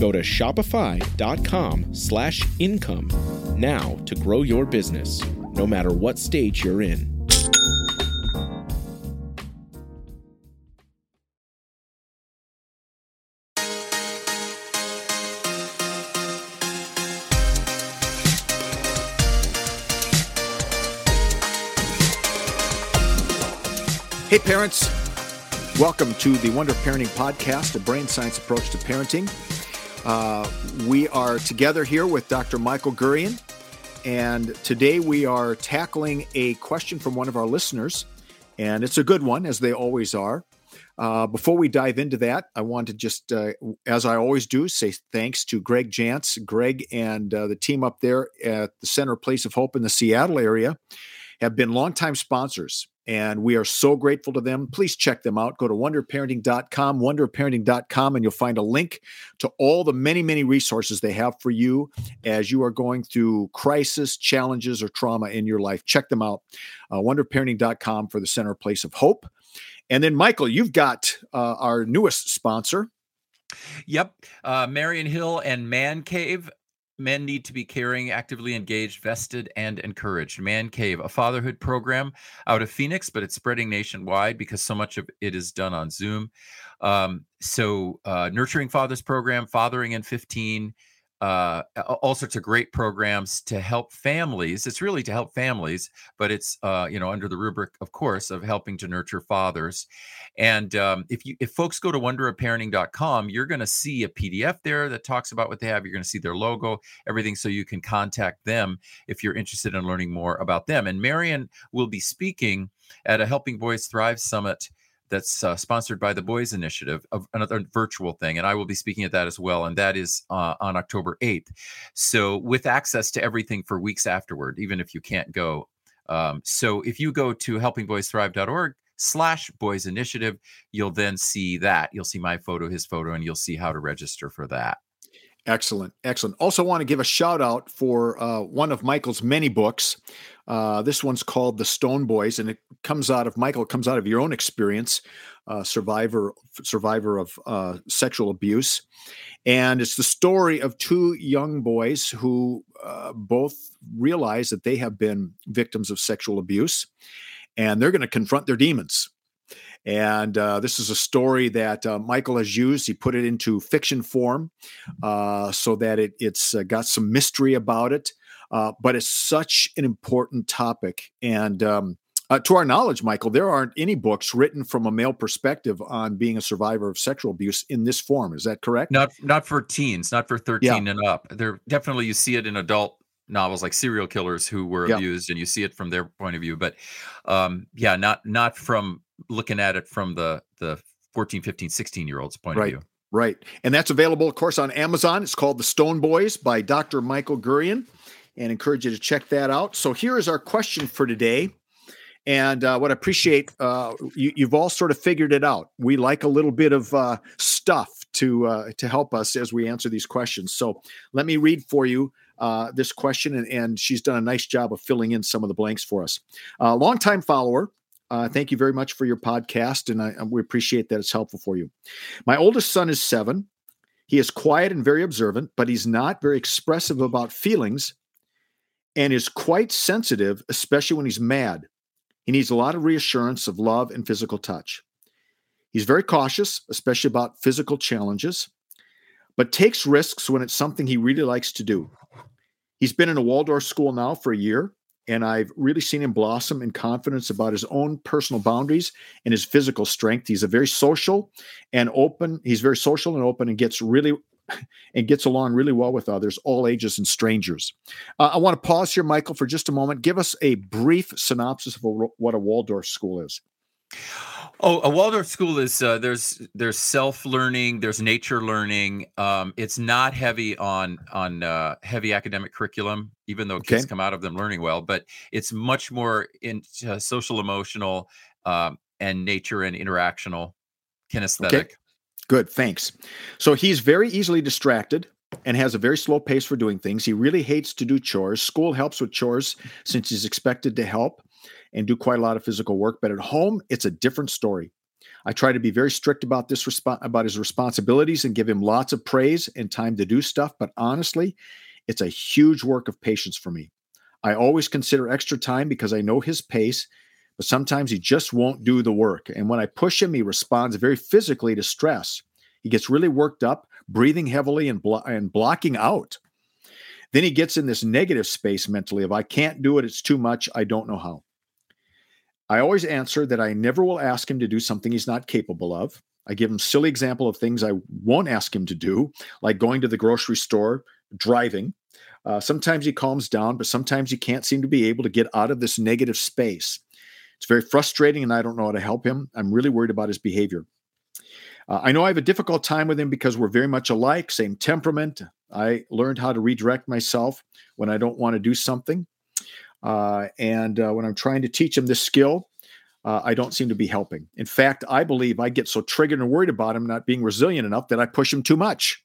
Go to shopify.com slash income now to grow your business, no matter what stage you're in. Hey, parents. Welcome to the Wonder Parenting Podcast, a brain science approach to parenting. Uh, we are together here with Dr. Michael Gurian, and today we are tackling a question from one of our listeners, and it's a good one, as they always are. Uh, before we dive into that, I want to just, uh, as I always do, say thanks to Greg Jantz, Greg, and uh, the team up there at the Center Place of Hope in the Seattle area have been longtime sponsors and we are so grateful to them. Please check them out. Go to wonderparenting.com, wonderparenting.com, and you'll find a link to all the many, many resources they have for you as you are going through crisis, challenges, or trauma in your life. Check them out. Uh, wonderparenting.com for the center place of hope. And then, Michael, you've got uh, our newest sponsor. Yep. Uh, Marion Hill and Man Cave men need to be caring, actively engaged, vested, and encouraged. Man Cave, a fatherhood program out of Phoenix, but it's spreading nationwide because so much of it is done on Zoom. Um, so, uh, Nurturing Fathers program, Fathering in 15, uh, all sorts of great programs to help families. It's really to help families, but it's uh, you know under the rubric, of course, of helping to nurture fathers. And um, if you if folks go to wonderofparenting.com, you're going to see a PDF there that talks about what they have. You're going to see their logo, everything, so you can contact them if you're interested in learning more about them. And Marion will be speaking at a Helping Boys Thrive Summit that's uh, sponsored by the Boys Initiative, of another virtual thing, and I will be speaking at that as well, and that is uh, on October eighth. So with access to everything for weeks afterward, even if you can't go. Um, so if you go to helpingboysthrive.org slash boys initiative you'll then see that you'll see my photo his photo and you'll see how to register for that Excellent, excellent. Also, want to give a shout out for uh, one of Michael's many books. Uh, this one's called The Stone Boys, and it comes out of Michael. It comes out of your own experience, uh, survivor survivor of uh, sexual abuse, and it's the story of two young boys who uh, both realize that they have been victims of sexual abuse, and they're going to confront their demons and uh, this is a story that uh, Michael has used. He put it into fiction form uh, so that it, it's uh, got some mystery about it. Uh, but it's such an important topic. And um, uh, to our knowledge, Michael, there aren't any books written from a male perspective on being a survivor of sexual abuse in this form. Is that correct? Not not for teens, not for 13 yeah. and up. There definitely you see it in adult novels like serial killers who were yeah. abused and you see it from their point of view but um yeah not not from looking at it from the the 14 15 16 year olds point right. of view right and that's available of course on amazon it's called the stone boys by dr michael gurian and encourage you to check that out so here is our question for today and uh, what I appreciate, uh, you, have all sort of figured it out. We like a little bit of uh, stuff to uh, to help us as we answer these questions. So let me read for you uh, this question, and, and, she's done a nice job of filling in some of the blanks for us. Uh, longtime follower, uh, thank you very much for your podcast, and I, we appreciate that it's helpful for you. My oldest son is seven. He is quiet and very observant, but he's not very expressive about feelings and is quite sensitive, especially when he's mad. He needs a lot of reassurance of love and physical touch. He's very cautious, especially about physical challenges, but takes risks when it's something he really likes to do. He's been in a Waldorf school now for a year and I've really seen him blossom in confidence about his own personal boundaries and his physical strength. He's a very social and open. He's very social and open and gets really and gets along really well with others, all ages and strangers. Uh, I want to pause here, Michael, for just a moment. Give us a brief synopsis of what a Waldorf school is. Oh, a Waldorf school is uh, there's there's self learning, there's nature learning. Um, it's not heavy on on uh, heavy academic curriculum, even though kids come out of them learning well. But it's much more in uh, social, emotional, um, and nature and interactional, kinesthetic. Okay. Good, thanks. So he's very easily distracted and has a very slow pace for doing things. He really hates to do chores. School helps with chores since he's expected to help and do quite a lot of physical work. But at home, it's a different story. I try to be very strict about this resp- about his responsibilities and give him lots of praise and time to do stuff. But honestly, it's a huge work of patience for me. I always consider extra time because I know his pace, but sometimes he just won't do the work. And when I push him, he responds very physically to stress. He gets really worked up, breathing heavily and, blo- and blocking out. Then he gets in this negative space mentally of I can't do it, it's too much, I don't know how. I always answer that I never will ask him to do something he's not capable of. I give him silly example of things I won't ask him to do, like going to the grocery store, driving. Uh, sometimes he calms down, but sometimes he can't seem to be able to get out of this negative space. It's very frustrating, and I don't know how to help him. I'm really worried about his behavior. Uh, I know I have a difficult time with him because we're very much alike, same temperament. I learned how to redirect myself when I don't want to do something. Uh, and uh, when I'm trying to teach him this skill, uh, I don't seem to be helping. In fact, I believe I get so triggered and worried about him not being resilient enough that I push him too much.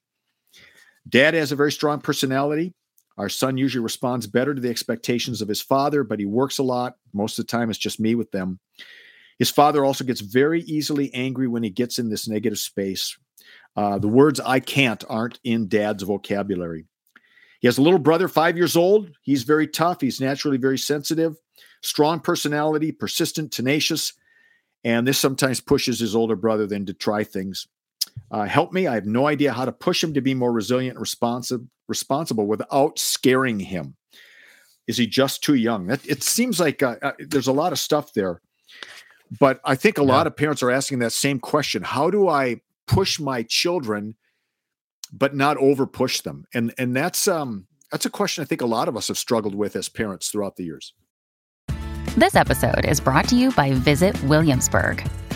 Dad has a very strong personality. Our son usually responds better to the expectations of his father, but he works a lot. Most of the time, it's just me with them. His father also gets very easily angry when he gets in this negative space. Uh, the words I can't aren't in dad's vocabulary. He has a little brother, five years old. He's very tough. He's naturally very sensitive, strong personality, persistent, tenacious. And this sometimes pushes his older brother then to try things. Uh, help me. I have no idea how to push him to be more resilient and responsive, responsible without scaring him. Is he just too young? That, it seems like uh, uh, there's a lot of stuff there. But I think a yeah. lot of parents are asking that same question How do I push my children but not over push them. And and that's um that's a question I think a lot of us have struggled with as parents throughout the years. This episode is brought to you by Visit Williamsburg.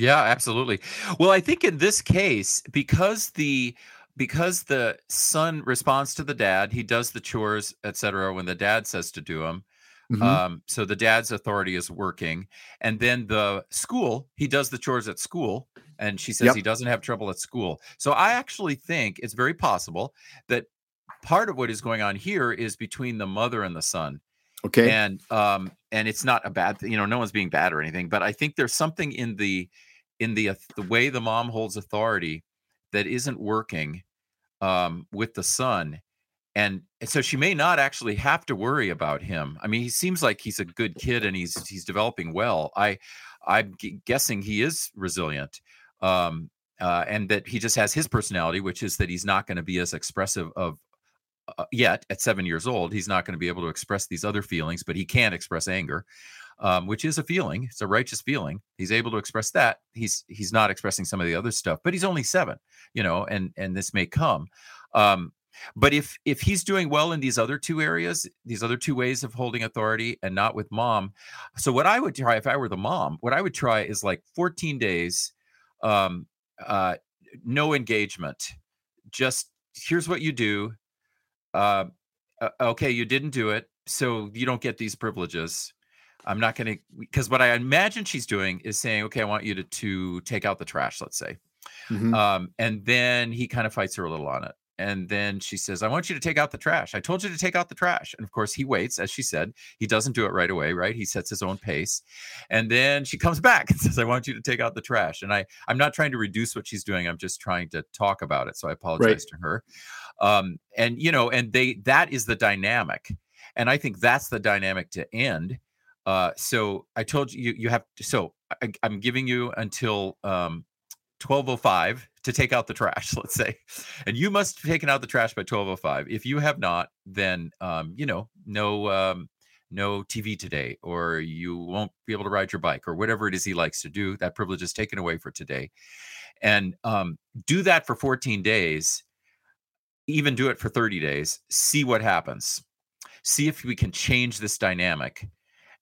Yeah, absolutely. Well, I think in this case, because the because the son responds to the dad, he does the chores, etc. When the dad says to do them, mm-hmm. um, so the dad's authority is working, and then the school, he does the chores at school, and she says yep. he doesn't have trouble at school. So I actually think it's very possible that part of what is going on here is between the mother and the son. Okay, and um, and it's not a bad, you know, no one's being bad or anything, but I think there's something in the in the the way the mom holds authority that isn't working um, with the son and so she may not actually have to worry about him. I mean he seems like he's a good kid and he's he's developing well. I i'm g- guessing he is resilient um, uh, and that he just has his personality which is that he's not going to be as expressive of uh, yet at seven years old he's not going to be able to express these other feelings but he can express anger um, which is a feeling. It's a righteous feeling. He's able to express that. He's he's not expressing some of the other stuff, but he's only seven, you know, and and this may come. Um, but if if he's doing well in these other two areas, these other two ways of holding authority, and not with mom, so what I would try if I were the mom, what I would try is like 14 days, um, uh, no engagement. Just here's what you do. Uh, okay, you didn't do it, so you don't get these privileges. I'm not going to because what I imagine she's doing is saying, okay, I want you to to take out the trash, let's say, Mhm. um, and then he kind of fights her a little on it. And then she says, I want you to take out the trash. I told you to take out the trash. And of course, he waits, as she said. He doesn't do it right away, right? He sets his own pace. And then she comes back and says, I want you to take out the trash. And I, I'm not trying to reduce what she's doing. I'm just trying to talk about it. So I apologize to her. Um, and you know, and they that is the dynamic. And I think that's the dynamic to end. Uh, so I told you you have to, so I, I'm giving you until um 1205 to take out the trash let's say and you must have taken out the trash by 1205 if you have not then um you know no um no tv today or you won't be able to ride your bike or whatever it is he likes to do that privilege is taken away for today. And um do that for 14 days even do it for 30 days see what happens. See if we can change this dynamic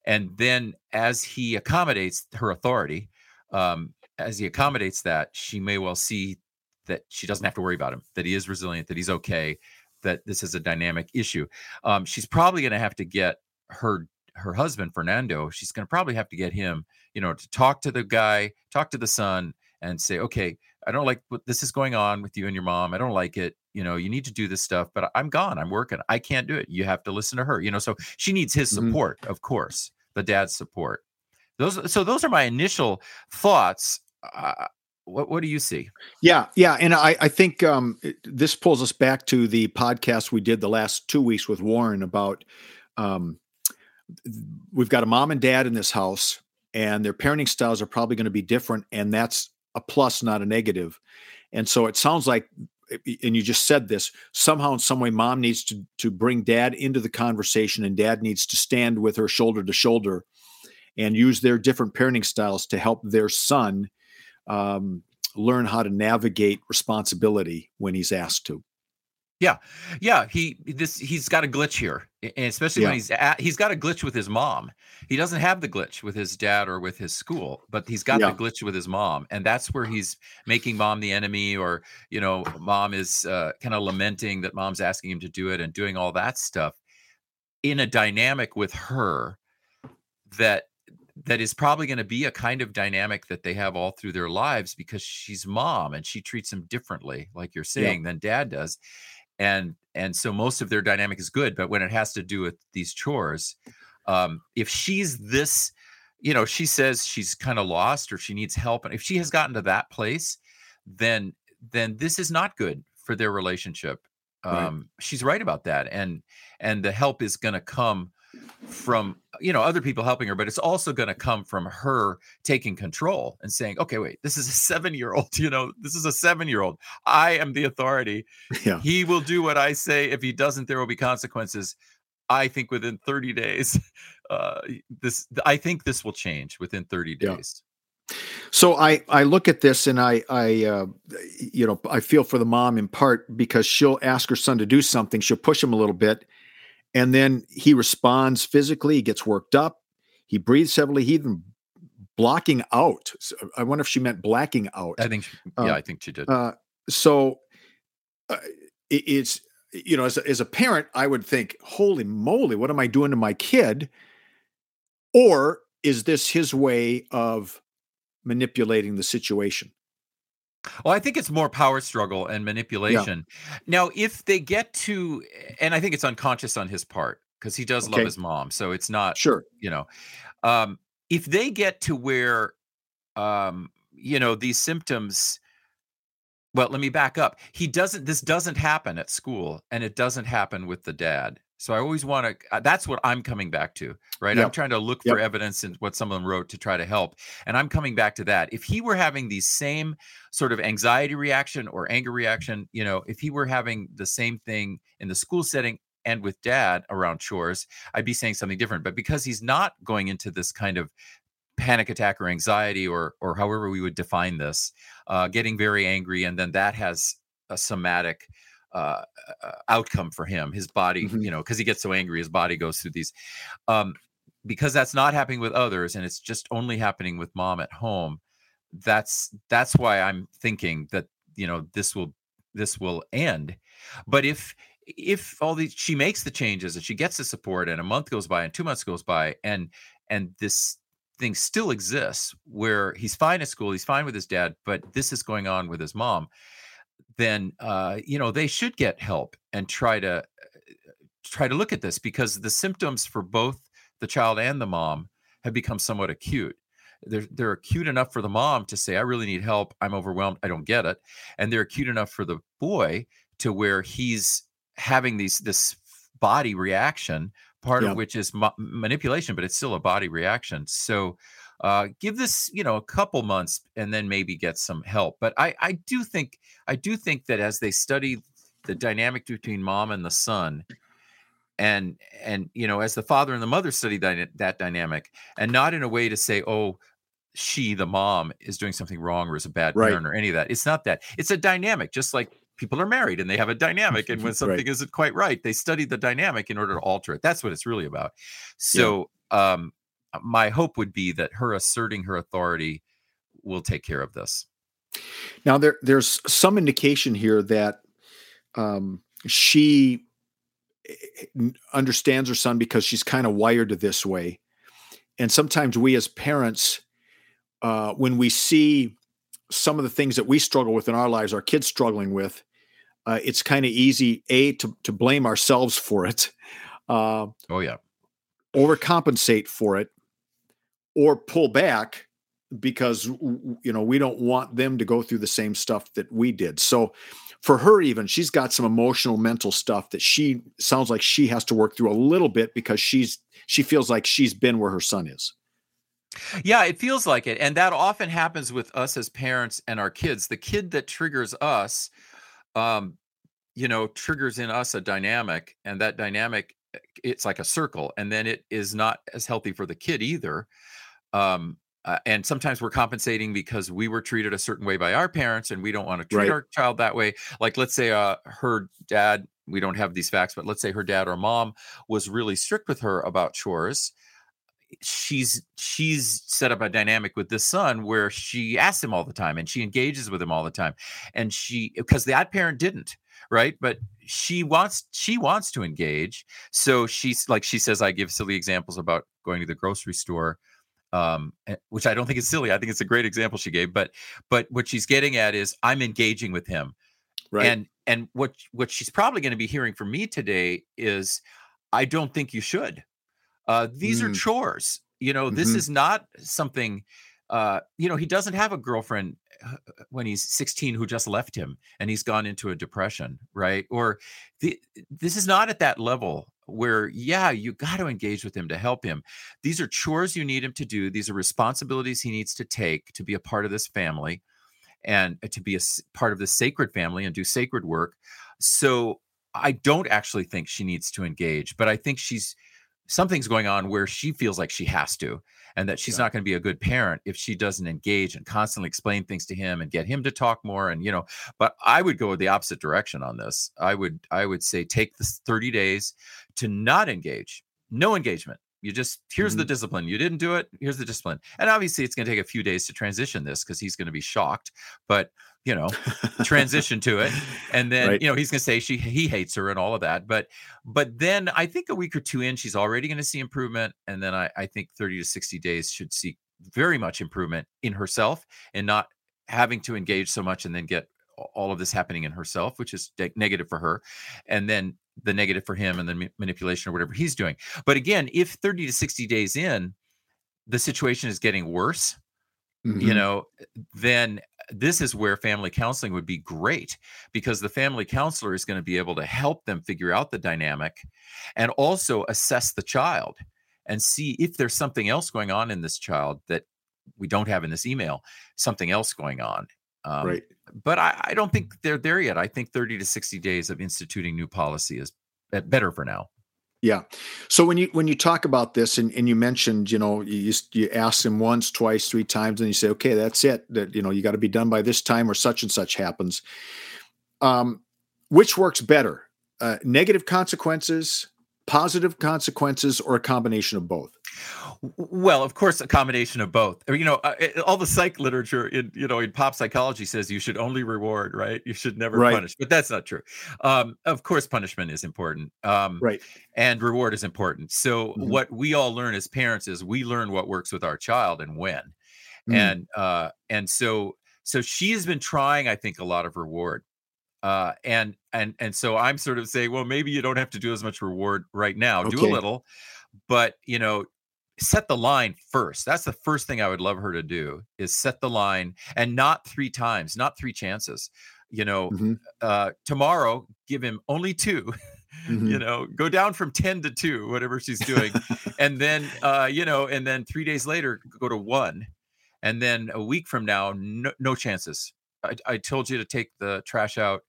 and then as he accommodates her authority um, as he accommodates that, she may well see that she doesn't have to worry about him, that he is resilient, that he's okay, that this is a dynamic issue. Um, she's probably going to have to get her her husband Fernando. She's going to probably have to get him, you know, to talk to the guy, talk to the son, and say, okay, I don't like what this is going on with you and your mom. I don't like it. You know, you need to do this stuff, but I'm gone. I'm working. I can't do it. You have to listen to her. You know, so she needs his Mhm. support, of course, the dad's support. Those. So those are my initial thoughts. Uh, what What do you see? Yeah, yeah, and I, I think um, this pulls us back to the podcast we did the last two weeks with Warren about um, we've got a mom and dad in this house, and their parenting styles are probably going to be different, and that's a plus, not a negative. And so it sounds like, and you just said this somehow in some way, mom needs to to bring dad into the conversation, and dad needs to stand with her shoulder to shoulder, and use their different parenting styles to help their son um, learn how to navigate responsibility when he's asked to. Yeah, Yeah. he this he's got a glitch here, and especially Yeah. when he's at, he's got a glitch with his mom. He doesn't have the glitch with his dad or with his school, but he's got Yeah. the glitch with his mom, and that's where he's making mom the enemy, or you know, mom is uh, kind of lamenting that mom's asking him to do it and doing all that stuff in a dynamic with her that that is probably going to be a kind of dynamic that they have all through their lives because she's mom and she treats him differently like you're saying than dad does and and so most of their dynamic is good but when it has to do with these chores um if she's this you know she says she's kind of lost or she needs help and if she has gotten to that place then then this is not good for their relationship Right. um she's right about that and and the help is going to come from you know other people helping her but it's also going to come from her taking control and saying okay wait this is a 7 year old you know this is a 7 year old i am the authority. Yeah. he will do what i say. If he doesn't there will be consequences. I think within 30 days uh this i think this will change within 30 Yeah. days. So I I look at this and I I uh, you know I feel for the mom in part because she'll ask her son to do something, she'll push him a little bit, and then he responds physically. He gets worked up. He breathes heavily. He even blocking out. I wonder if she meant blacking out. i think she- Um, yeah i think she did Uh, so uh, it, it's you know as a, as a parent i would think holy moly what am i doing to my kid or is this his way of manipulating the situation Well, I think it's more power struggle and manipulation. Now, if they get to, and I think it's unconscious on his part because he does love his mom, so it's not, sure you know, um, if they get to where, um, you know, these symptoms. Well, let me back up. He doesn't. This doesn't happen at school, and it doesn't happen with the dad. So I always want to. That's what I'm coming back to, right? I'm trying to look Yep. for evidence in what someone wrote to try to help, and I'm coming back to that. If he were having these same sort of anxiety reaction or anger reaction, you know, if he were having the same thing in the school setting and with dad around chores, I'd be saying something different. But because he's not going into this kind of panic attack or anxiety or or however we would define this, uh, getting very angry, and then that has a somatic uh, uh, outcome for him. His body, Mhm. you know, because he gets so angry, his body goes through these. Um, because that's not happening with others, and it's just only happening with mom at home. That's that's why I'm thinking that you know this will this will end but if if all these she makes the changes and she gets the support and a month goes by and two months goes by and and this thing still exists where he's fine at school he's fine with his dad but this is going on with his mom then uh you know they should get help and try to try to look at this because the symptoms for both the child and the mom have become somewhat acute. They're they're acute enough for the mom to say i really need help. I'm overwhelmed. I don't get it. And they're acute enough for the boy to where he's having these this body reaction part yeah. of which is ma- manipulation but it's still a body reaction. So uh, give this you know a couple months and then maybe get some help but i i do think i do think that as they study the dynamic between mom and the son and and you know as the father and the mother study that, that dynamic and not in a way to say oh she the mom is doing something wrong or is a bad right. parent or any of that it's not that it's a dynamic just like people are married and they have a dynamic and when something right. isn't quite right they study the dynamic in order to alter it that's what it's really about so yeah. um my hope would be that her asserting her authority will take care of this. Now there there's some indication here that um she eh, eh, understands her son because she's kind of wired this way. And sometimes we as parents uh, when we see some of the things that we struggle with in our lives our kids struggling with uh, it's kind of easy a to, to blame ourselves for it uh, oh yeah. overcompensate for it or pull back because you know we don't want them to go through the same stuff that we did so for her even she's got some emotional mental stuff that she sounds like she has to work through a little bit because she's she feels like she's been where her son is yeah, it feels like it. And that often happens with us as parents and our kids. The kid that triggers us um, you know, triggers in us a dynamic, and that dynamic eh, it's like a circle, and then it is not as healthy for the kid either. Um, uh, and sometimes we're compensating because we were treated a certain way by our parents, and we don't want to treat right. our child that way. Like, let's say uh, her dad, we don't have these facts, but let's say her dad or mom was really strict with her about chores she's she's set up a dynamic with this son where she asks him all the time and she engages with him all the time and she because that parent didn't right but she wants she wants to engage so she's like she says i give silly examples about going to the grocery store um eh, which i don't think is silly i think it's a great example she gave but but what she's getting at is i'm engaging with him right and and what what she's probably going to be hearing from me today is i don't think you should uh, these mm. are chores. You know, this mm-hmm. is not something. Uh, you know, he doesn't have a girlfriend uh, when he's 16 who just left him and he's gone into a depression, right? Or the, this is not at that level where, yeah, you got to engage with him to help him. These are chores you need him to do. These are responsibilities he needs to take to be a part of this family and uh, to be a part of the sacred family and do sacred work. So I don't actually think she needs to engage, but I think she's something's going on where she feels like she has to and that she's yeah. not going to be a good parent if she doesn't engage and constantly explain things to him and get him to talk more and you know but i would go the opposite direction on this i would i would say take the 30 days to not engage no engagement you just here's mm-hmm. the discipline you didn't do it here's the discipline and obviously it's going to take a few days to transition this because he's going to be shocked but you know transition to it and then right. you know he's going to say she he hates her and all of that but but then i think a week or two in she's already going to see improvement and then I, I think 30 to 60 days should see very much improvement in herself and not having to engage so much and then get all of this happening in herself which is de- negative for her and then the negative for him and the manipulation or whatever he's doing but again if 30 to 60 days in the situation is getting worse mm-hmm. you know then this is where family counseling would be great because the family counselor is going to be able to help them figure out the dynamic and also assess the child and see if there's something else going on in this child that we don't have in this email, something else going on. Um, right. But I, I don't think they're there yet. I think 30 to 60 days of instituting new policy is better for now. Yeah. So when you when you talk about this and, and you mentioned, you know, you you ask them once, twice, three times, and you say, okay, that's it. That you know, you got to be done by this time, or such and such happens. Um, which works better? Uh, negative consequences, positive consequences or a combination of both? Well, of course, a combination of both. You know, all the psych literature in you know in pop psychology says you should only reward, right? You should never right. punish, but that's not true. Um, of course, punishment is important, um, right? And reward is important. So, mm-hmm. what we all learn as parents is we learn what works with our child and when, mm-hmm. and uh, and so so she has been trying, I think, a lot of reward uh and and and so i'm sort of saying well maybe you don't have to do as much reward right now okay. do a little but you know set the line first that's the first thing i would love her to do is set the line and not three times not three chances you know mm-hmm. uh tomorrow give him only 2 mm-hmm. you know go down from 10 to 2 whatever she's doing and then uh you know and then 3 days later go to 1 and then a week from now no, no chances I, I told you to take the trash out.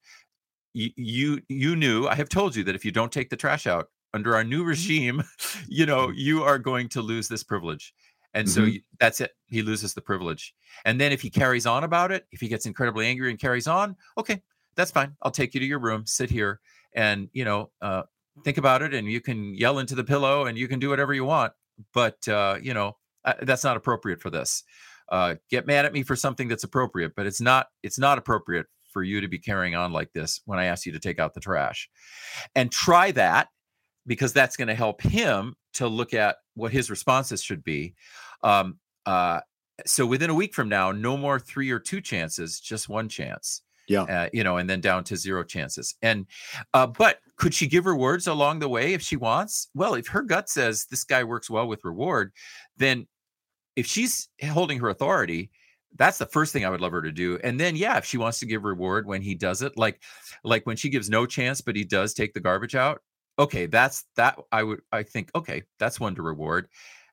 You, you you knew I have told you that if you don't take the trash out under our new mm-hmm. regime, you know you are going to lose this privilege. And mm-hmm. so you, that's it. He loses the privilege. And then if he carries on about it, if he gets incredibly angry and carries on, okay, that's fine. I'll take you to your room, sit here, and you know, uh, think about it. And you can yell into the pillow, and you can do whatever you want. But uh, you know, uh, that's not appropriate for this uh, get mad at me for something that's appropriate, but it's not it's not appropriate for you to be carrying on like this when I ask you to take out the trash. And try that because that's going to help him to look at what his responses should be. Um, uh, so within a week from now, no more three or two chances, just one chance. Yeah. Uh, you know, and then down to zero chances. And, uh, but could she give rewards along the way if she wants? Well, if her gut says this guy works well with reward, then if she's holding her authority, that's the first thing I would love her to do. And then, yeah, if she wants to give reward when he does it, like, like when she gives no chance, but he does take the garbage out. Okay, that's that. I would, I think, okay, that's one to reward.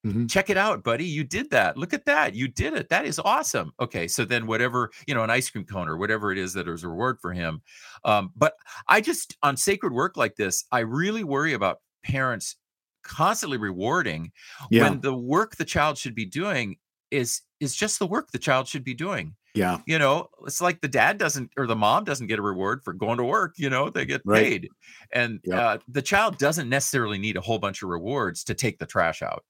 Mm-hmm. Check it out, buddy. You did that. Look at that. You did it. That is awesome. Okay, so then whatever you know, an ice cream cone or whatever it is that is a reward for him. Um, but I just on sacred work like this, I really worry about parents constantly rewarding yeah. when the work the child should be doing is is just the work the child should be doing. Yeah. You know, it's like the dad doesn't or the mom doesn't get a reward for going to work, you know, they get right. paid. And yeah. uh, the child doesn't necessarily need a whole bunch of rewards to take the trash out.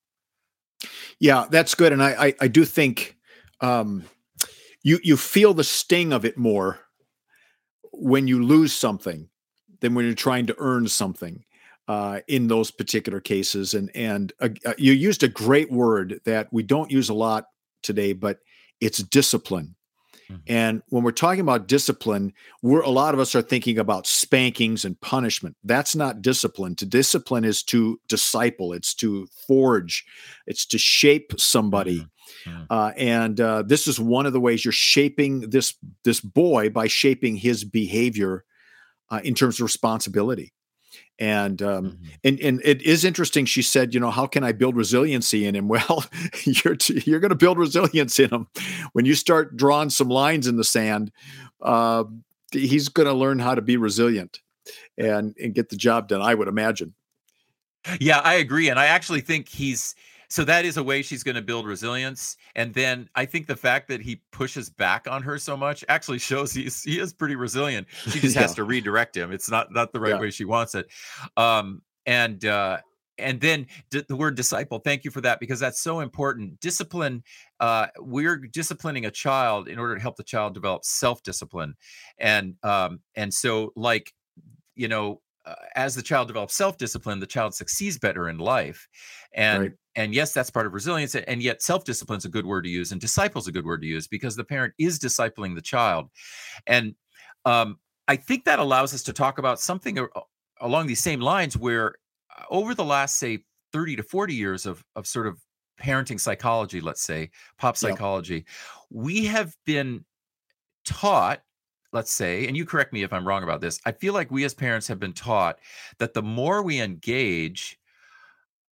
Yeah, that's good. And I I, I do think um you you feel the sting of it more when you lose something than when you're trying to earn something uh, in those particular cases. And and uh, uh, you used a great word that we don't use a lot today, but it's discipline. Mm-hmm. And when we're talking about discipline, we're a lot of us are thinking about spankings and punishment. That's not discipline. To discipline is to disciple. It's to forge. It's to shape somebody. Mm-hmm. Uh, and uh, this is one of the ways you're shaping this this boy by shaping his behavior uh, in terms of responsibility and um, mm-hmm. and and it is interesting. She said, you know, how can I build resiliency in him? Well, you're t- you're going to build resilience in him when you start drawing some lines in the sand. Uh, he's going to learn how to be resilient and and get the job done. I would imagine. Yeah, I agree, and I actually think he's so that is a way she's going to build resilience and then i think the fact that he pushes back on her so much actually shows he's he is pretty resilient. She just yeah. has to redirect him. It's not not the right yeah. way she wants it. Um and uh and then d- the word disciple thank you for that because that's so important. Discipline uh, we're disciplining a child in order to help the child develop self-discipline. And um, and so like you know uh, as the child develops self-discipline the child succeeds better in life and right. and yes that's part of resilience and yet self-discipline is a good word to use and disciple is a good word to use because the parent is discipling the child and um, i think that allows us to talk about something along these same lines where uh, over the last say 30 to 40 years of of sort of parenting psychology let's say pop psychology we have been taught let's say, and you correct me if I'm wrong about this, I feel like we as parents have been taught that the more we engage,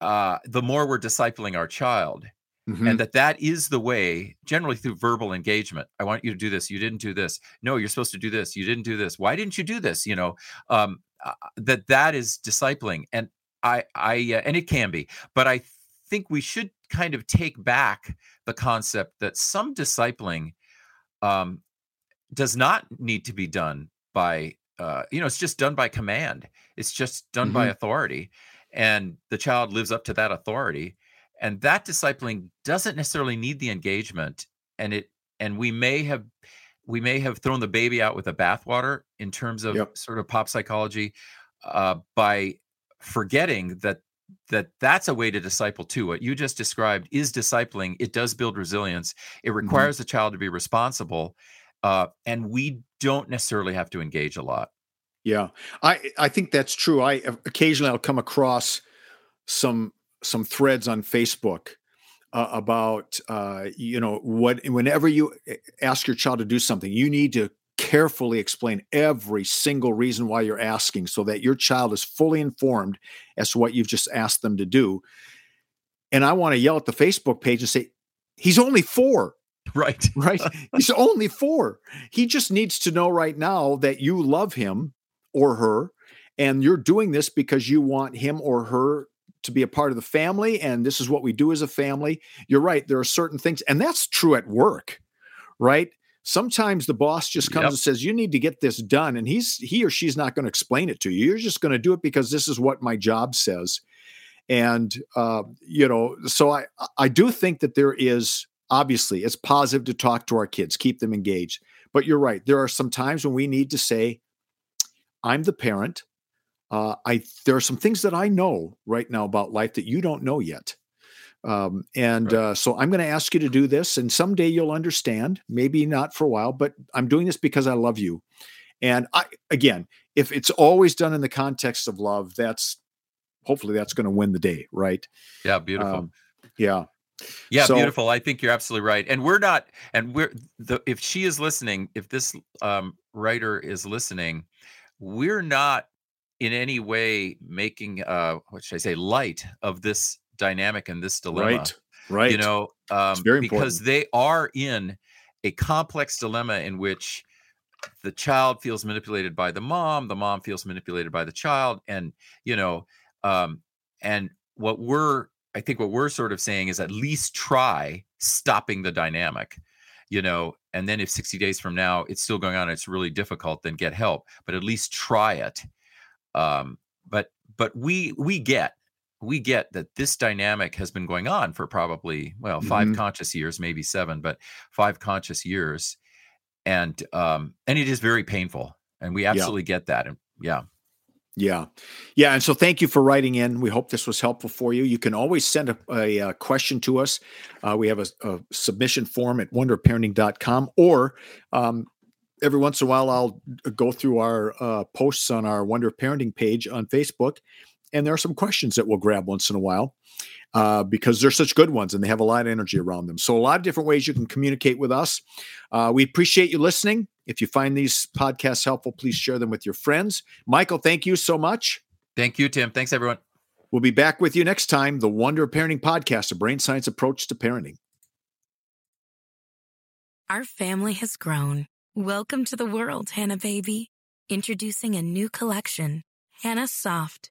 uh, the more we're discipling our child. Mm-hmm. And that that is the way, generally through verbal engagement. I want you to do this. You didn't do this. No, you're supposed to do this. You didn't do this. Why didn't you do this? You know, um, uh, that that is discipling, and I, I, uh, and it can be, but I think we should kind of take back the concept that some discipling um, does not need to be done by uh, you know it's just done by command it's just done mm-hmm. by authority and the child lives up to that authority and that discipling doesn't necessarily need the engagement and it and we may have we may have thrown the baby out with the bathwater in terms of yep. sort of pop psychology uh, by forgetting that that that's a way to disciple too what you just described is discipling it does build resilience it mm-hmm. requires mm-hmm. the child to be responsible uh, and we don't necessarily have to engage a lot. Yeah i i think that's true. I occasionally i'll come across some some threads on facebook uh, about uh, you know what whenever you eh, ask your child to do something you need to carefully explain every single reason why you're asking so that your child is fully informed as to what you've just asked them to do. And i want to yell at the facebook page and say he's only four right. Right? He's only four. He just needs to know right now that you love him or her and you're doing this because you want him or her to be a part of the family and this is what we do as a family. You're right there are certain things and that's true at work right? Sometimes the boss just comes yep. and says you need to get this done and he's he or she's not going to explain it to you. You're just going to do it because this is what my job says. And uh, you know so i i do think that there is obviously it's positive to talk to our kids keep them engaged but you're right there are some times when we need to say i'm the parent uh, I there are some things that I know right now about life that you don't know yet. Um, and uh, so I'm going to ask you to do this, and someday you'll understand. Maybe not for a while, but I'm doing this because I love you. And I, again, if it's always done in the context of love, that's hopefully that's going to win the day, right? Yeah, beautiful. Um, yeah. Yeah, so, beautiful. I think you're absolutely right. And we're not, and we're the if she is listening, if this um, writer is listening, we're not in any way making uh what should I say light of this dynamic and this dilemma. Right. Right. You know, um, very because they are in a complex dilemma in which the child feels manipulated by the mom, the mom feels manipulated by the child, and you know, um, and what we're I think what we're sort of saying is at least try stopping the dynamic, you know, and then if 60 days from now it's still going on, it's really difficult, then get help, but at least try it um, but but we we get we get that this dynamic has been going on for probably well 5 mm-hmm. conscious years maybe seven but five conscious years and um and it is very painful and we absolutely yeah. get that and yeah yeah. Yeah. And so thank you for writing in. We hope this was helpful for you. You can always send a, a, a question to us. Uh, we have a, a, submission form at wonderparenting.com or um, every once in a while I'll go through our uh, posts on our Wonder Parenting page on Facebook, and there are some questions that we'll grab once in a while uh, because they're such good ones and they have a lot of energy around them. So a lot of different ways you can communicate with us. Uh, we appreciate you listening. If you find these podcasts helpful, please share them with your friends. Michael, thank you so much. Thank you, Tim. Thanks, everyone. We'll be back with you next time. The Wonder Parenting Podcast, a brain science approach to parenting. Our family has grown. Welcome to the world, Hanna baby. Introducing a new collection, Hanna Soft,